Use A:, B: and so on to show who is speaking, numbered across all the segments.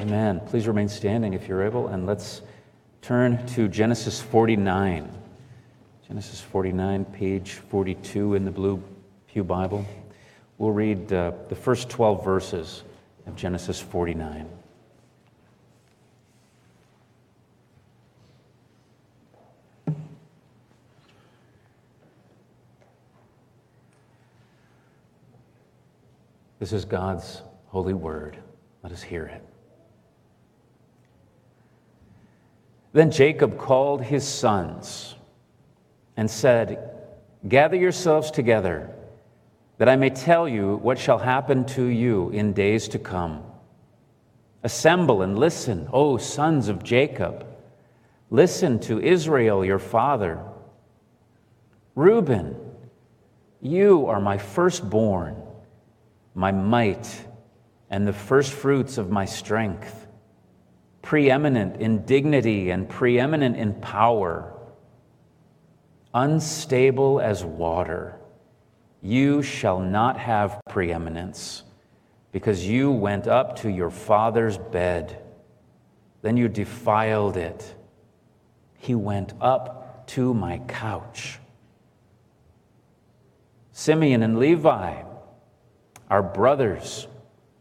A: Amen. Please remain standing if you're able, and let's turn to Genesis 49. Genesis 49, page 42 in the Blue Pew Bible. We'll read uh, the first 12 verses of Genesis 49. This is God's holy word. Let us hear it. Then Jacob called his sons and said, Gather yourselves together, that I may tell you what shall happen to you in days to come. Assemble and listen, O sons of Jacob. Listen to Israel, your father. Reuben, you are my firstborn my might, and the firstfruits of my strength, preeminent in dignity and preeminent in power, unstable as water. You shall not have preeminence, because you went up to your father's bed. Then you defiled it. He went up to my couch. Simeon and Levi, our brothers.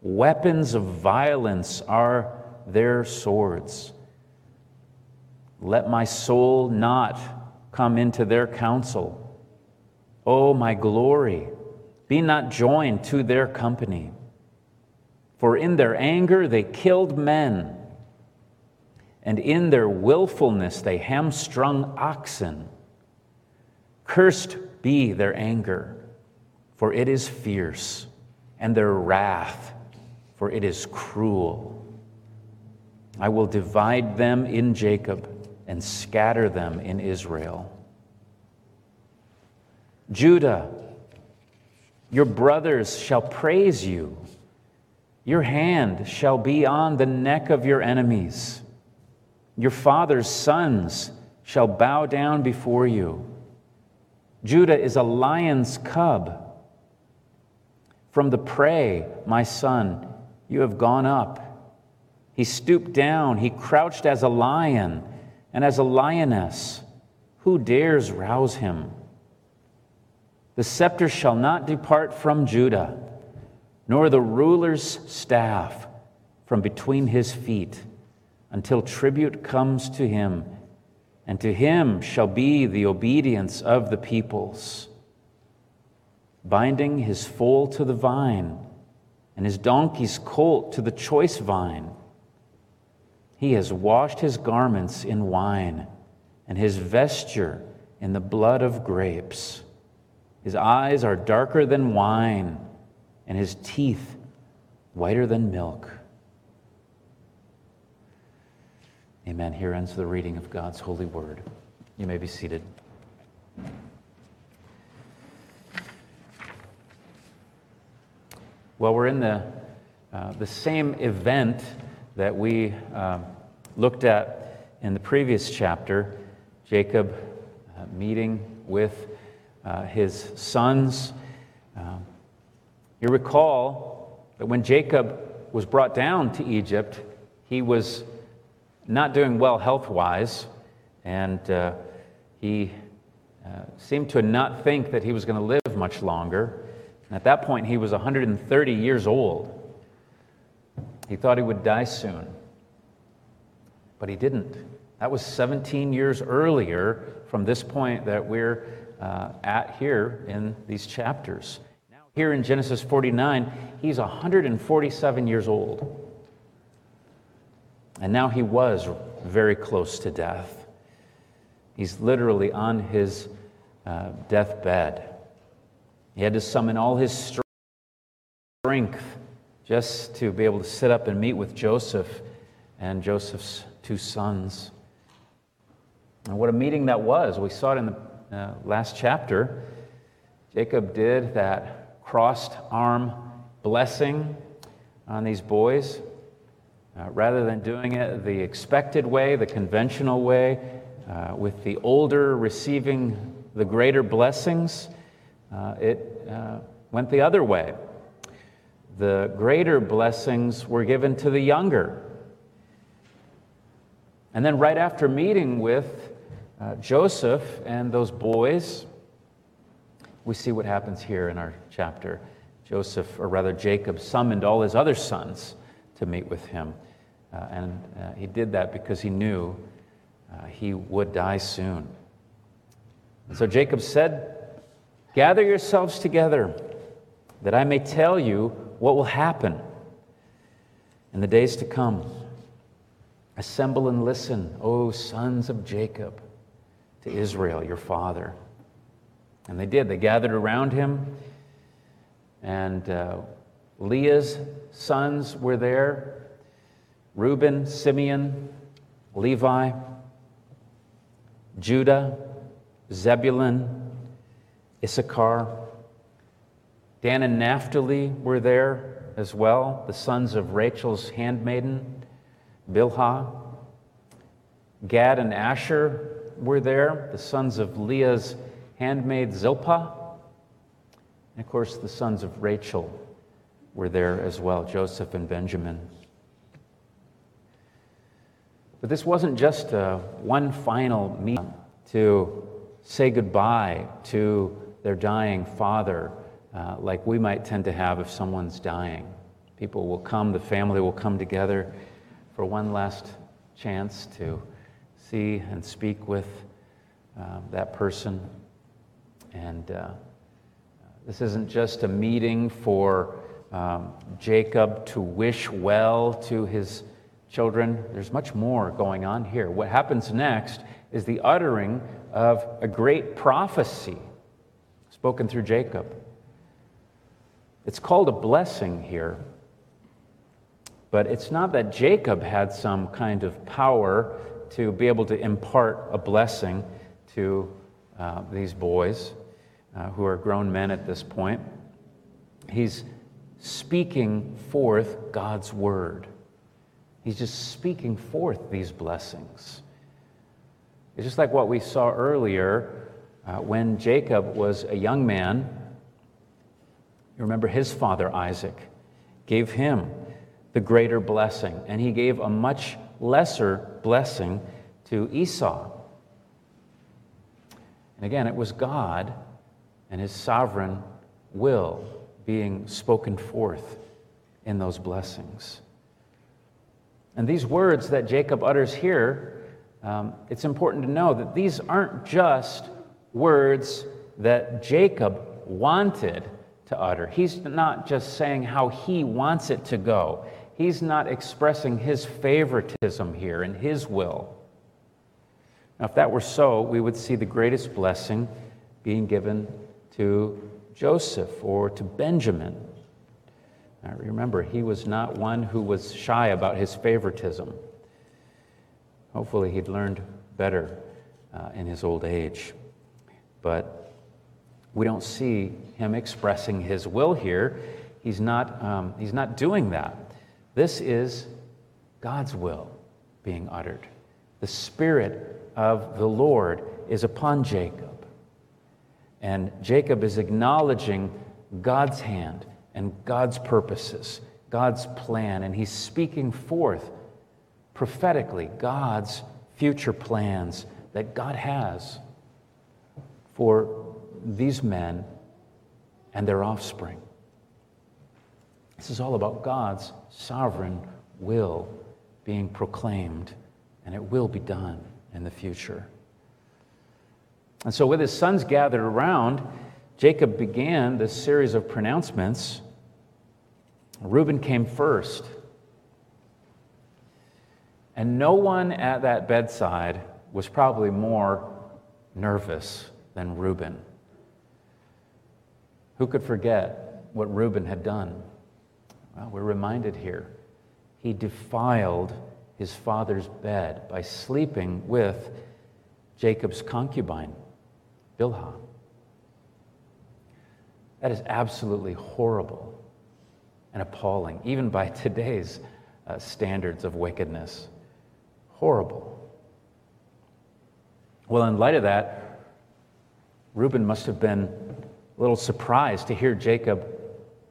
A: Weapons of violence are their swords. Let my soul not come into their counsel. O my glory, be not joined to their company. For in their anger they killed men, and in their willfulness they hamstrung oxen. Cursed be their anger, for it is fierce and their wrath, for it is cruel. I will divide them in Jacob and scatter them in Israel. Judah, your brothers shall praise you. Your hand shall be on the neck of your enemies. Your father's sons shall bow down before you. Judah is a lion's cub from the prey, my son, you have gone up. He stooped down, he crouched as a lion and as a lioness. Who dares rouse him? The scepter shall not depart from Judah, nor the ruler's staff from between his feet, until tribute comes to him, and to him shall be the obedience of the peoples binding his foal to the vine and his donkey's colt to the choice vine. He has washed his garments in wine and his vesture in the blood of grapes. His eyes are darker than wine, and his teeth whiter than milk. Amen. Here ends the reading of God's holy word. You may be seated. Well, we're in the, uh, the same event that we uh, looked at in the previous chapter Jacob uh, meeting with uh, his sons. Um, you recall that when Jacob was brought down to Egypt, he was not doing well health wise, and uh, he uh, seemed to not think that he was going to live much longer. And at that point, he was 130 years old. He thought he would die soon, but he didn't. That was 17 years earlier from this point that we're uh, at here in these chapters. Now, here in Genesis 49, he's 147 years old. And now he was very close to death. He's literally on his uh, deathbed. He had to summon all his strength just to be able to sit up and meet with Joseph and Joseph's two sons. And what a meeting that was. We saw it in the uh, last chapter. Jacob did that crossed arm blessing on these boys. Uh, rather than doing it the expected way, the conventional way, uh, with the older receiving the greater blessings, uh, it uh, went the other way. The greater blessings were given to the younger, And then, right after meeting with uh, Joseph and those boys, we see what happens here in our chapter. Joseph, or rather Jacob, summoned all his other sons to meet with him. Uh, and uh, he did that because he knew uh, he would die soon. And so Jacob said, Gather yourselves together, that I may tell you what will happen in the days to come. Assemble and listen, O sons of Jacob, to Israel, your father. And they did. They gathered around him, and uh, Leah's sons were there Reuben, Simeon, Levi, Judah, Zebulun, Issachar. Dan and Naphtali were there as well, the sons of Rachel's handmaiden, Bilhah. Gad and Asher were there, the sons of Leah's handmaid Zilpah. And of course, the sons of Rachel were there as well, Joseph and Benjamin. But this wasn't just a one final meeting to say goodbye to their dying father, uh, like we might tend to have if someone's dying. People will come, the family will come together for one last chance to see and speak with uh, that person. And uh, this isn't just a meeting for um, Jacob to wish well to his children. There's much more going on here. What happens next is the uttering of a great prophecy spoken through Jacob. It's called a blessing here, but it's not that Jacob had some kind of power to be able to impart a blessing to uh, these boys uh, who are grown men at this point. He's speaking forth God's word. He's just speaking forth these blessings. It's just like what we saw earlier uh, when Jacob was a young man. You remember his father, Isaac, gave him the greater blessing, and he gave a much lesser blessing to Esau. And again, it was God and his sovereign will being spoken forth in those blessings. And these words that Jacob utters here, um, it's important to know that these aren't just words that Jacob wanted to utter. He's not just saying how he wants it to go, he's not expressing his favoritism here and his will. Now, if that were so, we would see the greatest blessing being given to Joseph or to Benjamin. Now, remember, he was not one who was shy about his favoritism. Hopefully, he'd learned better uh, in his old age. But we don't see him expressing his will here. He's not, um, he's not doing that. This is God's will being uttered. The Spirit of the Lord is upon Jacob. And Jacob is acknowledging God's hand and God's purposes, God's plan, and he's speaking forth prophetically God's future plans that God has for these men and their offspring. This is all about God's sovereign will being proclaimed, and it will be done in the future. And so, with his sons gathered around, Jacob began this series of pronouncements. Reuben came first. And no one at that bedside was probably more nervous than Reuben. Who could forget what Reuben had done? Well, we're reminded here. He defiled his father's bed by sleeping with Jacob's concubine. Bilhah. That is absolutely horrible and appalling, even by today's uh, standards of wickedness. Horrible. Well, in light of that, Reuben must have been little surprised to hear Jacob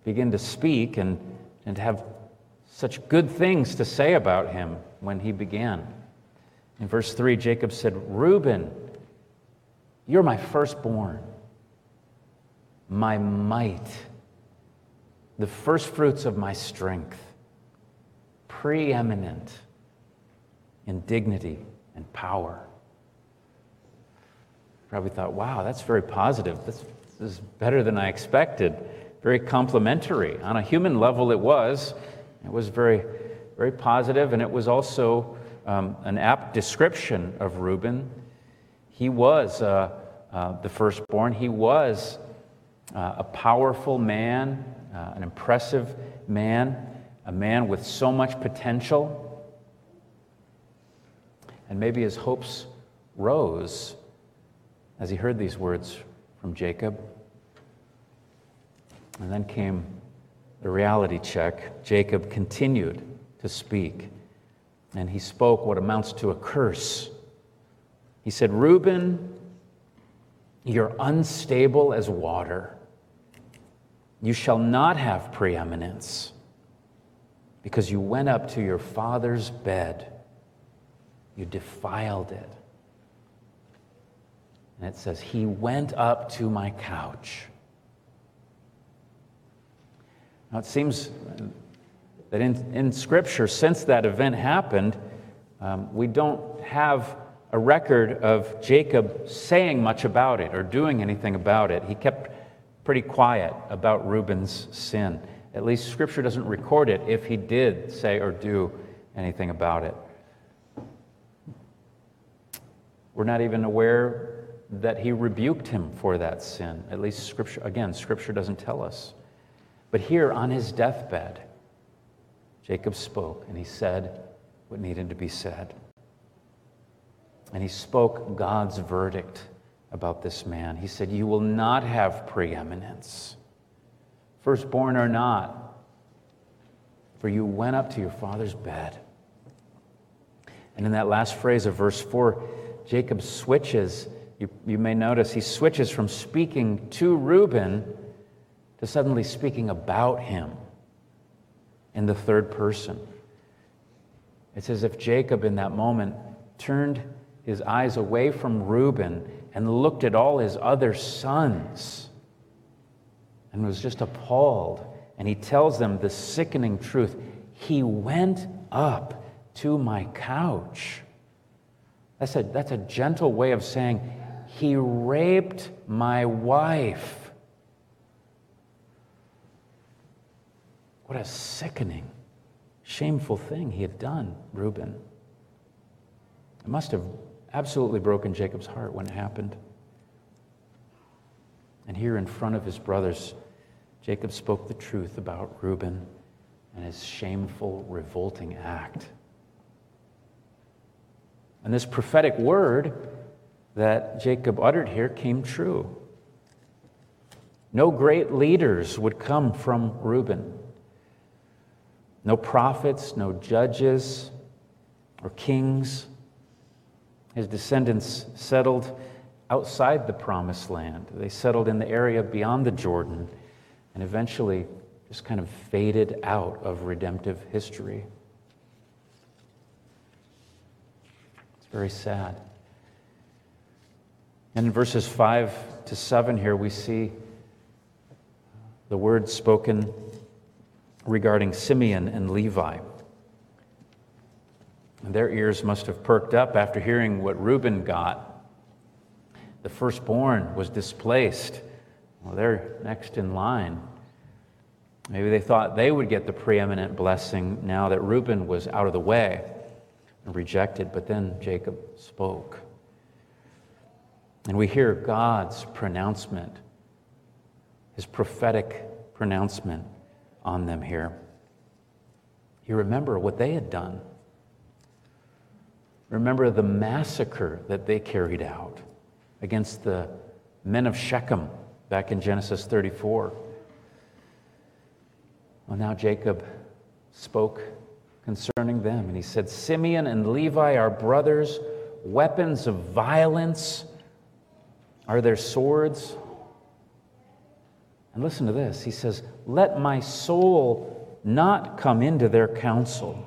A: begin to speak and, and have such good things to say about him when he began. In verse 3, Jacob said, Reuben, you're my firstborn, my might, the firstfruits of my strength, preeminent in dignity and power. Probably thought, wow, that's very positive. This is better than I expected. Very complimentary. On a human level, it was. It was very, very positive, and it was also um, an apt description of Reuben. He was uh, uh, the firstborn, he was uh, a powerful man, uh, an impressive man, a man with so much potential. And maybe his hopes rose as he heard these words from Jacob. And then came the reality check. Jacob continued to speak, and he spoke what amounts to a curse. He said, Reuben, you're unstable as water. You shall not have preeminence because you went up to your father's bed. You defiled it. And it says, He went up to my couch. Now, it seems that in, in Scripture, since that event happened, um, we don't have a record of Jacob saying much about it or doing anything about it. He kept pretty quiet about Reuben's sin. At least Scripture doesn't record it if he did say or do anything about it. We're not even aware that he rebuked him for that sin. At least Scripture, again, Scripture doesn't tell us. But here on his deathbed, Jacob spoke and he said what needed to be said. And he spoke God's verdict about this man. He said, You will not have preeminence, firstborn or not, for you went up to your father's bed. And in that last phrase of verse 4, Jacob switches. You, you may notice he switches from speaking to Reuben to suddenly speaking about him in the third person. It's as if Jacob, in that moment, turned his eyes away from Reuben and looked at all his other sons and was just appalled. And he tells them the sickening truth He went up to my couch. That's a, that's a gentle way of saying, He raped my wife. What a sickening, shameful thing he had done, Reuben. It must have absolutely broken Jacob's heart when it happened. And here in front of his brothers, Jacob spoke the truth about Reuben and his shameful, revolting act. And this prophetic word that Jacob uttered here came true. No great leaders would come from Reuben. No prophets, no judges or kings. His descendants settled outside the promised land. They settled in the area beyond the Jordan and eventually just kind of faded out of redemptive history. It's very sad. And in verses 5 to 7 here, we see the words spoken regarding Simeon and Levi. And Their ears must have perked up after hearing what Reuben got. The firstborn was displaced. Well, they're next in line. Maybe they thought they would get the preeminent blessing now that Reuben was out of the way and rejected, but then Jacob spoke. And we hear God's pronouncement, his prophetic pronouncement on them here. You remember what they had done. Remember the massacre that they carried out against the men of Shechem back in Genesis 34. Well, now Jacob spoke concerning them, and he said, Simeon and Levi are brothers, weapons of violence are their swords. And listen to this. He says, Let my soul not come into their counsel.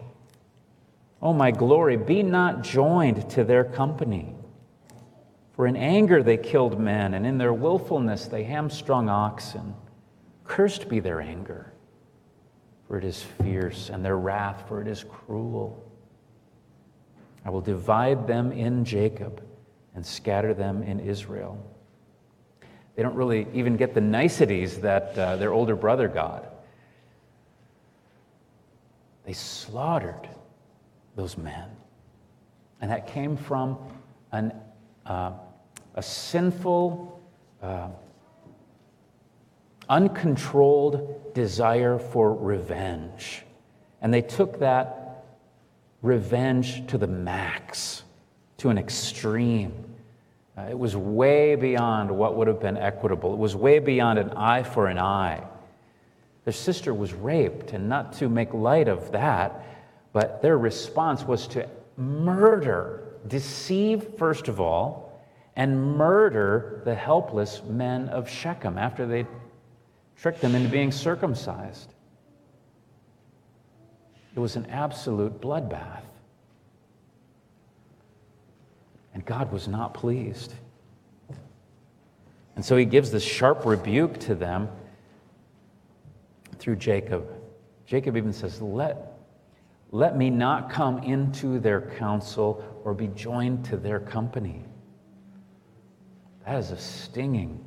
A: Oh, my glory, be not joined to their company. For in anger they killed men, and in their wilfulness they hamstrung oxen. Cursed be their anger, for it is fierce, and their wrath, for it is cruel. I will divide them in Jacob and scatter them in Israel. They don't really even get the niceties that uh, their older brother got. They slaughtered those men. And that came from an, uh, a sinful, uh, uncontrolled desire for revenge. And they took that revenge to the max, to an extreme. Uh, it was way beyond what would have been equitable. It was way beyond an eye for an eye. Their sister was raped, and not to make light of that, but their response was to murder, deceive, first of all, and murder the helpless men of Shechem after they tricked them into being circumcised. It was an absolute bloodbath. And God was not pleased. And so he gives this sharp rebuke to them through Jacob. Jacob even says, Let, let me not come into their counsel or be joined to their company. That is a stinging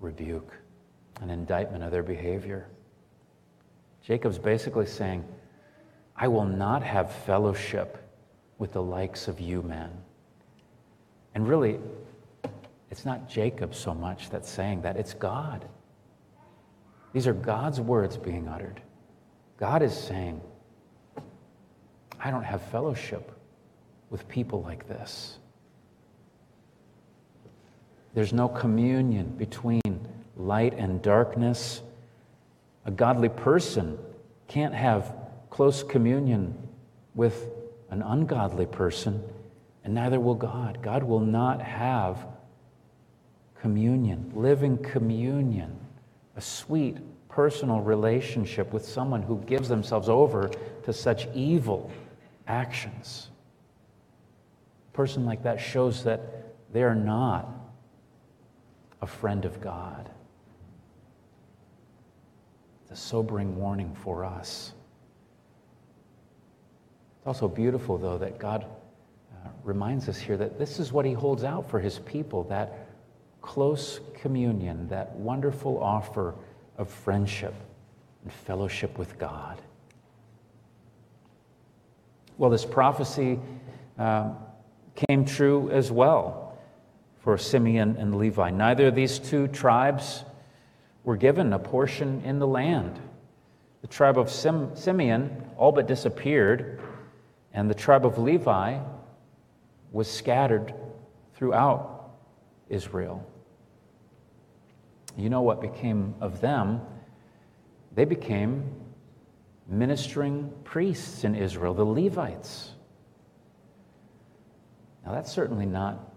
A: rebuke, an indictment of their behavior. Jacob's basically saying, I will not have fellowship with the likes of you men. And really, it's not Jacob so much that's saying that, it's God. These are God's words being uttered. God is saying, I don't have fellowship with people like this. There's no communion between light and darkness. A godly person can't have close communion with an ungodly person, and neither will God. God will not have communion, living communion a sweet personal relationship with someone who gives themselves over to such evil actions. A person like that shows that they are not a friend of God. It's a sobering warning for us. It's also beautiful, though, that God reminds us here that this is what He holds out for His people that close communion, that wonderful offer of friendship and fellowship with God. Well, this prophecy uh, came true as well for Simeon and Levi. Neither of these two tribes were given a portion in the land. The tribe of Sim- Simeon all but disappeared, and the tribe of Levi was scattered throughout Israel. You know what became of them? They became ministering priests in Israel, the Levites. Now, that's certainly not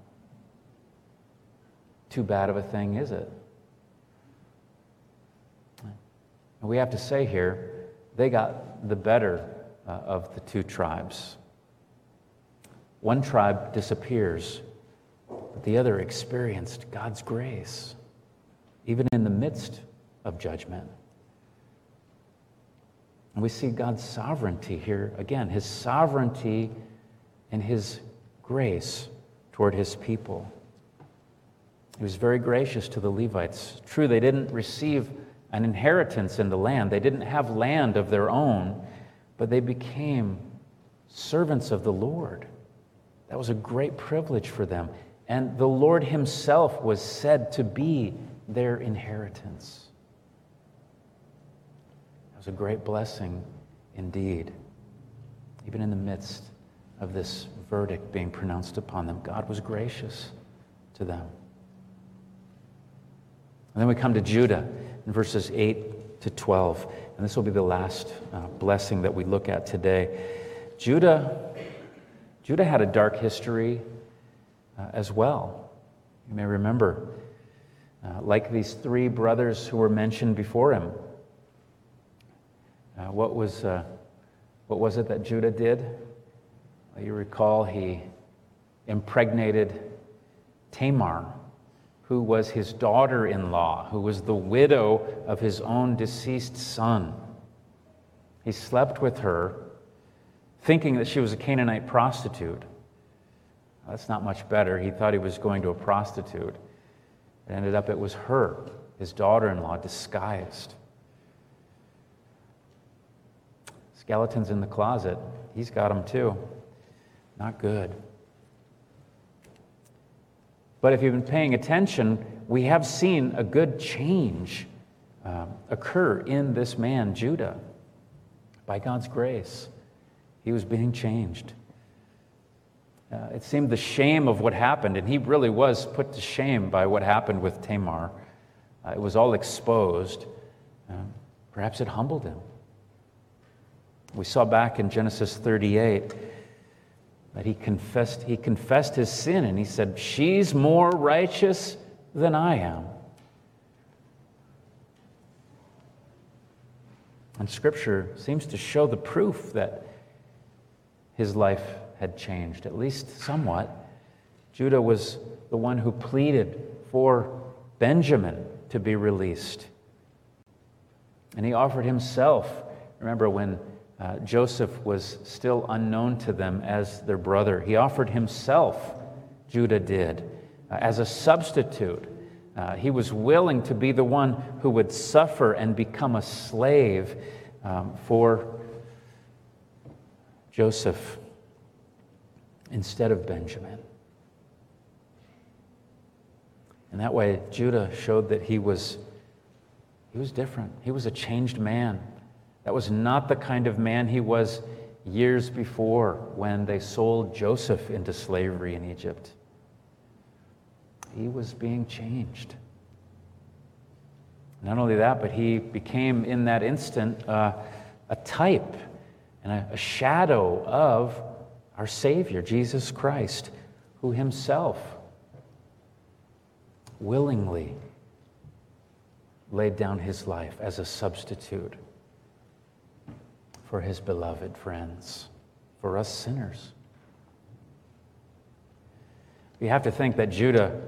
A: too bad of a thing, is it? And we have to say here, they got the better uh, of the two tribes. One tribe disappears, but the other experienced God's grace even in the midst of judgment. And we see God's sovereignty here again, his sovereignty and his grace toward his people. He was very gracious to the Levites. True, they didn't receive an inheritance in the land, they didn't have land of their own, but they became servants of the Lord. That was a great privilege for them. And the Lord Himself was said to be their inheritance. It was a great blessing indeed. Even in the midst of this verdict being pronounced upon them, God was gracious to them. And then we come to Judah in verses 8 to 12. And this will be the last uh, blessing that we look at today. Judah, Judah had a dark history uh, as well. You may remember uh, like these three brothers who were mentioned before him. Uh, what, was, uh, what was it that Judah did? You recall he impregnated Tamar, who was his daughter in law, who was the widow of his own deceased son. He slept with her, thinking that she was a Canaanite prostitute. That's not much better. He thought he was going to a prostitute. It ended up it was her, his daughter in law, disguised. Skeletons in the closet. He's got them too. Not good. But if you've been paying attention, we have seen a good change uh, occur in this man, Judah. By God's grace, he was being changed. Uh, it seemed the shame of what happened, and he really was put to shame by what happened with Tamar. Uh, it was all exposed. Uh, perhaps it humbled him. We saw back in Genesis 38 that he confessed, he confessed his sin and he said, She's more righteous than I am. And Scripture seems to show the proof that his life had changed, at least somewhat. Judah was the one who pleaded for Benjamin to be released. And he offered himself. Remember when uh, Joseph was still unknown to them as their brother. He offered himself, Judah did, uh, as a substitute. Uh, he was willing to be the one who would suffer and become a slave um, for Joseph instead of Benjamin. And that way, Judah showed that he was, he was different. He was a changed man. That was not the kind of man he was years before when they sold Joseph into slavery in Egypt. He was being changed. Not only that, but he became in that instant uh, a type and a, a shadow of our Savior, Jesus Christ, who himself willingly laid down his life as a substitute for his beloved friends, for us sinners. We have to think that Judah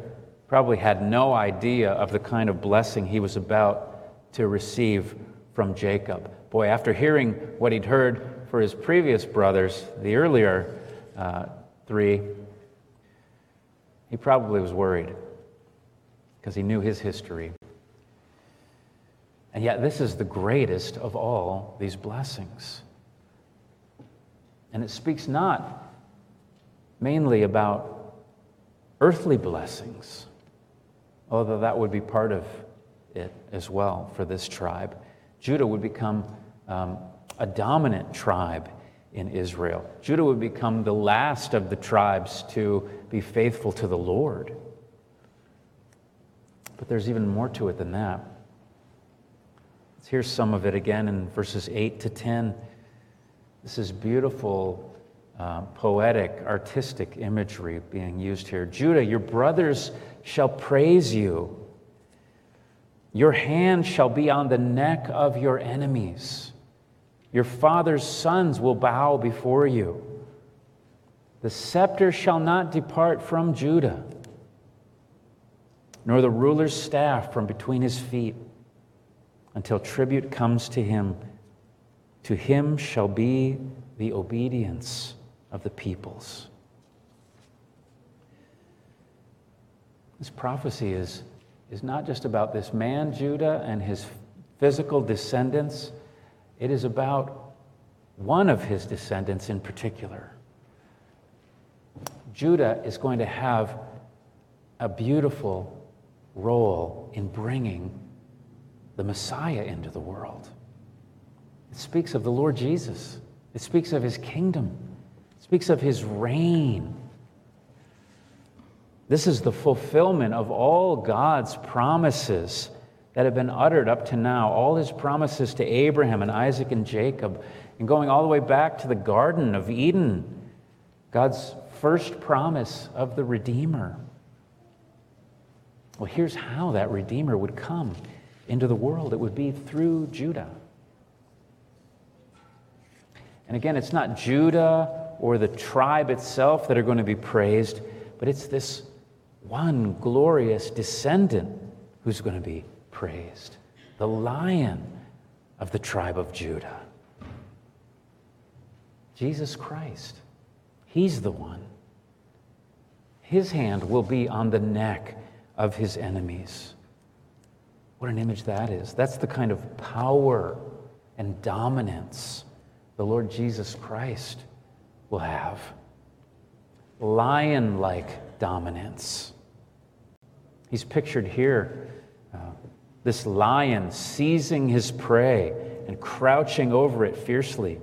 A: probably had no idea of the kind of blessing he was about to receive from Jacob. Boy, after hearing what he'd heard for his previous brothers, the earlier uh, three, he probably was worried because he knew his history. And yet, this is the greatest of all these blessings. And it speaks not mainly about earthly blessings, although that would be part of it as well for this tribe. Judah would become um, a dominant tribe in Israel. Judah would become the last of the tribes to be faithful to the Lord. But there's even more to it than that. Here's some of it again in verses 8 to 10. This is beautiful, uh, poetic, artistic imagery being used here. Judah, your brothers shall praise you. Your hand shall be on the neck of your enemies. Your father's sons will bow before you. The scepter shall not depart from Judah, nor the ruler's staff from between his feet until tribute comes to him. To him shall be the obedience of the peoples. This prophecy is, is not just about this man, Judah, and his physical descendants, it is about one of his descendants in particular. Judah is going to have a beautiful role in bringing the Messiah into the world. It speaks of the Lord Jesus, it speaks of his kingdom, it speaks of his reign. This is the fulfillment of all God's promises that have been uttered up to now, all his promises to Abraham and Isaac and Jacob, and going all the way back to the Garden of Eden, God's first promise of the Redeemer. Well, here's how that Redeemer would come into the world. It would be through Judah. And again, it's not Judah or the tribe itself that are going to be praised, but it's this one glorious descendant who's going to be praised the lion of the tribe of Judah. Jesus Christ. He's the one. His hand will be on the neck of his enemies. What an image that is. That's the kind of power and dominance the Lord Jesus Christ will have. Lion like dominance. He's pictured here uh, this lion seizing his prey and crouching over it fiercely.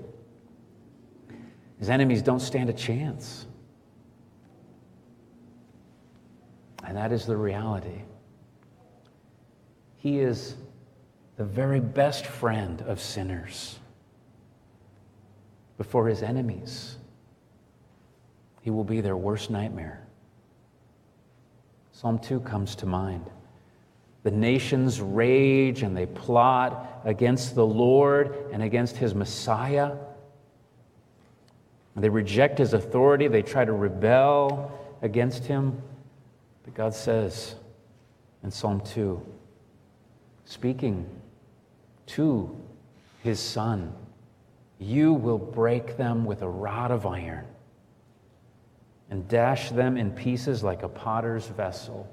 A: His enemies don't stand a chance. And that is the reality. He is the very best friend of sinners. Before his enemies, he will be their worst nightmare. Psalm 2 comes to mind. The nations rage and they plot against the Lord and against his Messiah. They reject his authority, they try to rebel against him. But God says in Psalm 2, speaking to his son, You will break them with a rod of iron and dash them in pieces like a potter's vessel.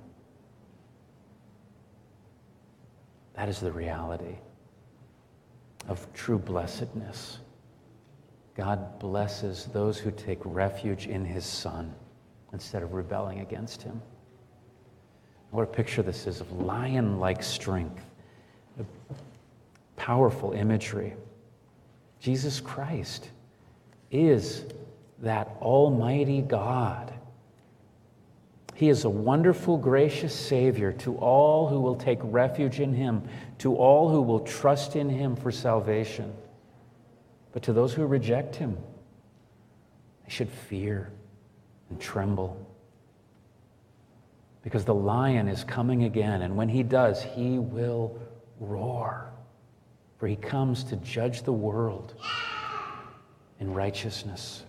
A: That is the reality of true blessedness. God blesses those who take refuge in his Son instead of rebelling against him. What a picture this is of lion like strength, powerful imagery. Jesus Christ is that Almighty God. He is a wonderful, gracious Savior to all who will take refuge in Him, to all who will trust in Him for salvation. But to those who reject Him, they should fear and tremble. Because the lion is coming again, and when he does, he will roar. For he comes to judge the world in righteousness.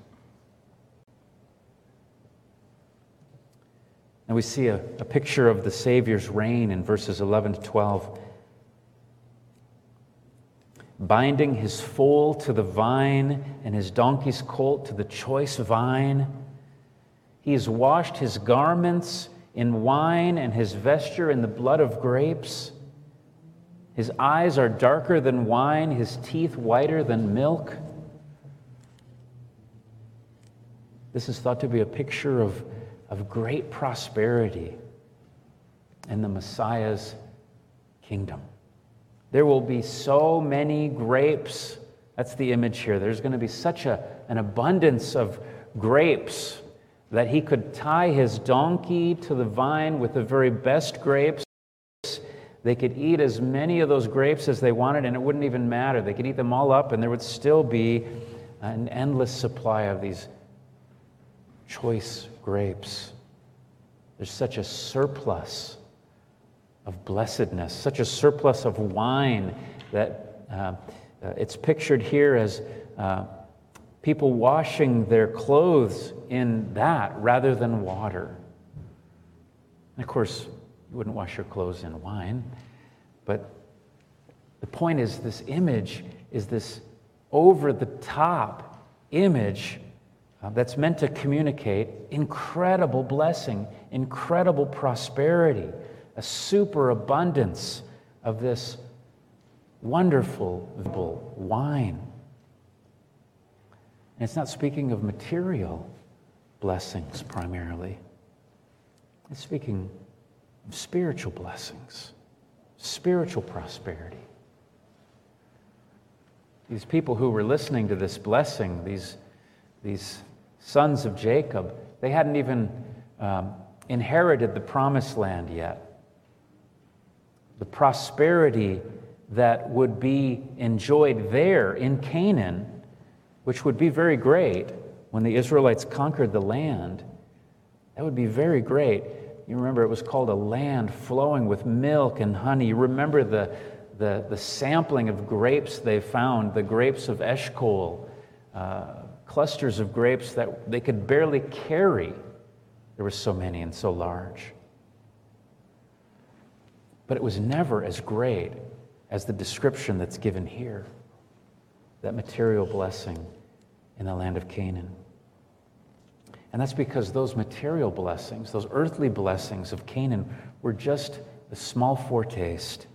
A: And we see a, a picture of the Savior's reign in verses 11 to 12. Binding his foal to the vine and his donkey's colt to the choice vine. He has washed his garments in wine and his vesture in the blood of grapes. His eyes are darker than wine, his teeth whiter than milk. This is thought to be a picture of of great prosperity in the Messiah's kingdom. There will be so many grapes. That's the image here. There's going to be such a, an abundance of grapes that he could tie his donkey to the vine with the very best grapes. They could eat as many of those grapes as they wanted, and it wouldn't even matter. They could eat them all up, and there would still be an endless supply of these choice grapes. There's such a surplus of blessedness, such a surplus of wine that uh, uh, it's pictured here as uh, people washing their clothes in that rather than water. And of course, you wouldn't wash your clothes in wine, but the point is this image is this over the top image Uh, that's meant to communicate incredible blessing, incredible prosperity, a superabundance of this wonderful wine. And it's not speaking of material blessings primarily, it's speaking of spiritual blessings, spiritual prosperity. These people who were listening to this blessing, these these sons of Jacob, they hadn't even um, inherited the promised land yet. The prosperity that would be enjoyed there in Canaan, which would be very great when the Israelites conquered the land, that would be very great. You remember it was called a land flowing with milk and honey. You remember the, the, the sampling of grapes they found, the grapes of Eshcol, uh, clusters of grapes that they could barely carry. There were so many and so large. But it was never as great as the description that's given here that material blessing in the land of Canaan. And that's because those material blessings, those earthly blessings of Canaan, were just a small foretaste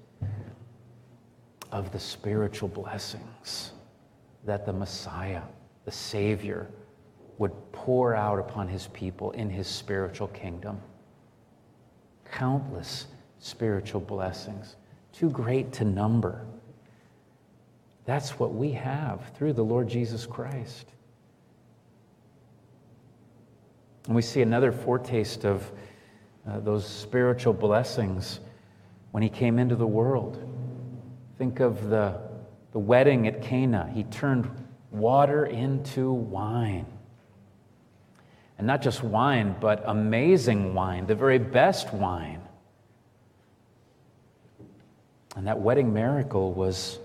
A: of the spiritual blessings that the Messiah, the Savior, would pour out upon his people in his spiritual kingdom. Countless spiritual blessings too great to number. That's what we have through the Lord Jesus Christ. And we see another foretaste of uh, those spiritual blessings when he came into the world. Think of the, the wedding at Cana. He turned water into wine. And not just wine, but amazing wine, the very best wine. And that wedding miracle was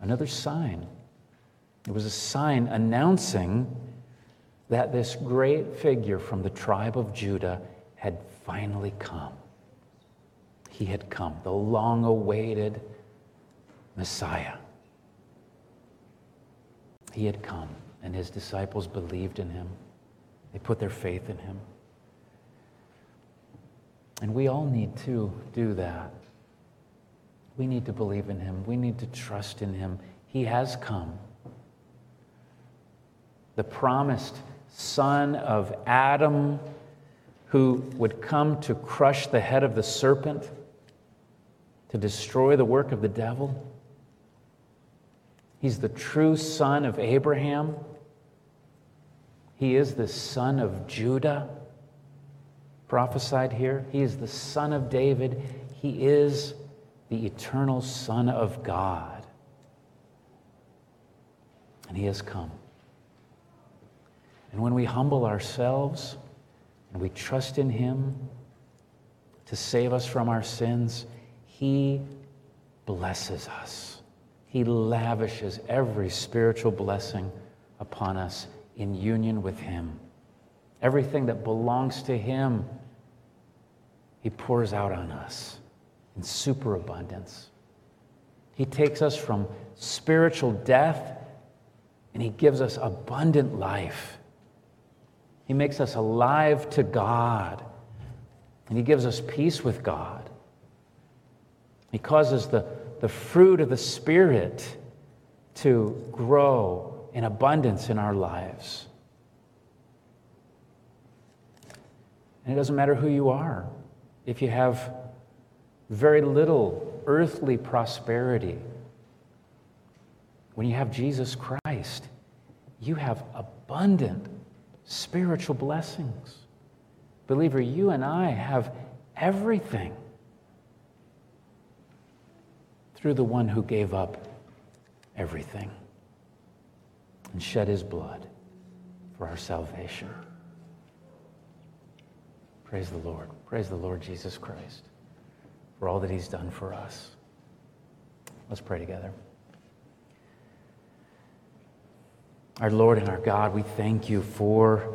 A: another sign. It was a sign announcing that this great figure from the tribe of Judah had finally come. He had come, the long awaited Messiah. He had come, and his disciples believed in him. They put their faith in him. And we all need to do that. We need to believe in him. We need to trust in him. He has come. The promised son of Adam who would come to crush the head of the serpent, to destroy the work of the devil. He's the true son of Abraham. He is the son of Judah, prophesied here. He is the son of David. He is the eternal Son of God. And He has come. And when we humble ourselves and we trust in Him to save us from our sins, He blesses us. He lavishes every spiritual blessing upon us in union with Him. Everything that belongs to Him, He pours out on us in superabundance. He takes us from spiritual death and He gives us abundant life. He makes us alive to God and He gives us peace with God. He causes the, the fruit of the Spirit to grow in abundance in our lives. And it doesn't matter who you are. If you have very little earthly prosperity. When you have Jesus Christ, you have abundant spiritual blessings. Believer, you and I have everything through the one who gave up everything and shed his blood for our salvation. Praise the Lord. Praise the Lord Jesus Christ for all that He's done for us. Let's pray together. Our Lord and our God, we thank you for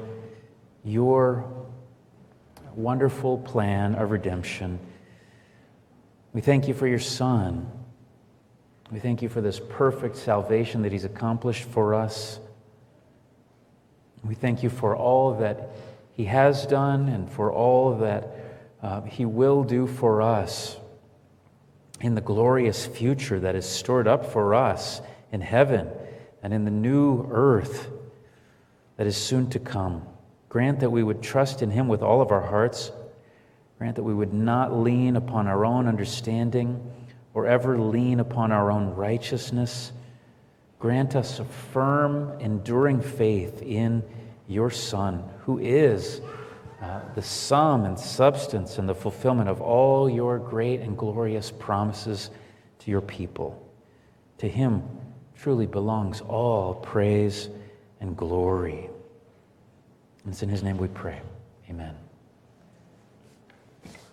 A: your wonderful plan of redemption. We thank you for your Son. We thank you for this perfect salvation that He's accomplished for us. We thank you for all that He has done and for all that uh, He will do for us in the glorious future that is stored up for us in heaven and in the new earth that is soon to come. Grant that we would trust in Him with all of our hearts. Grant that we would not lean upon our own understanding or ever lean upon our own righteousness. grant us a firm, enduring faith in your Son, who is uh, the sum and substance and the fulfillment of all your great and glorious promises to your people. To him truly belongs all praise and glory. And it's in his name we pray. Amen.